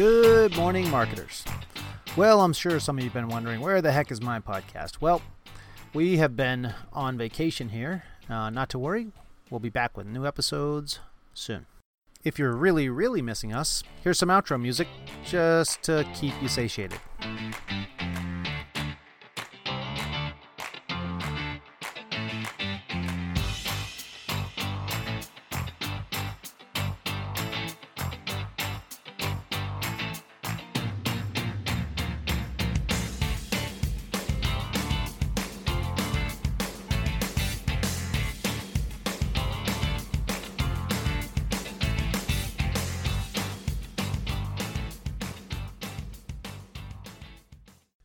Good morning, marketers. Well, I'm sure some of you have been wondering where the heck is my podcast? Well, we have been on vacation here. Uh, not to worry, we'll be back with new episodes soon. If you're really, really missing us, here's some outro music just to keep you satiated.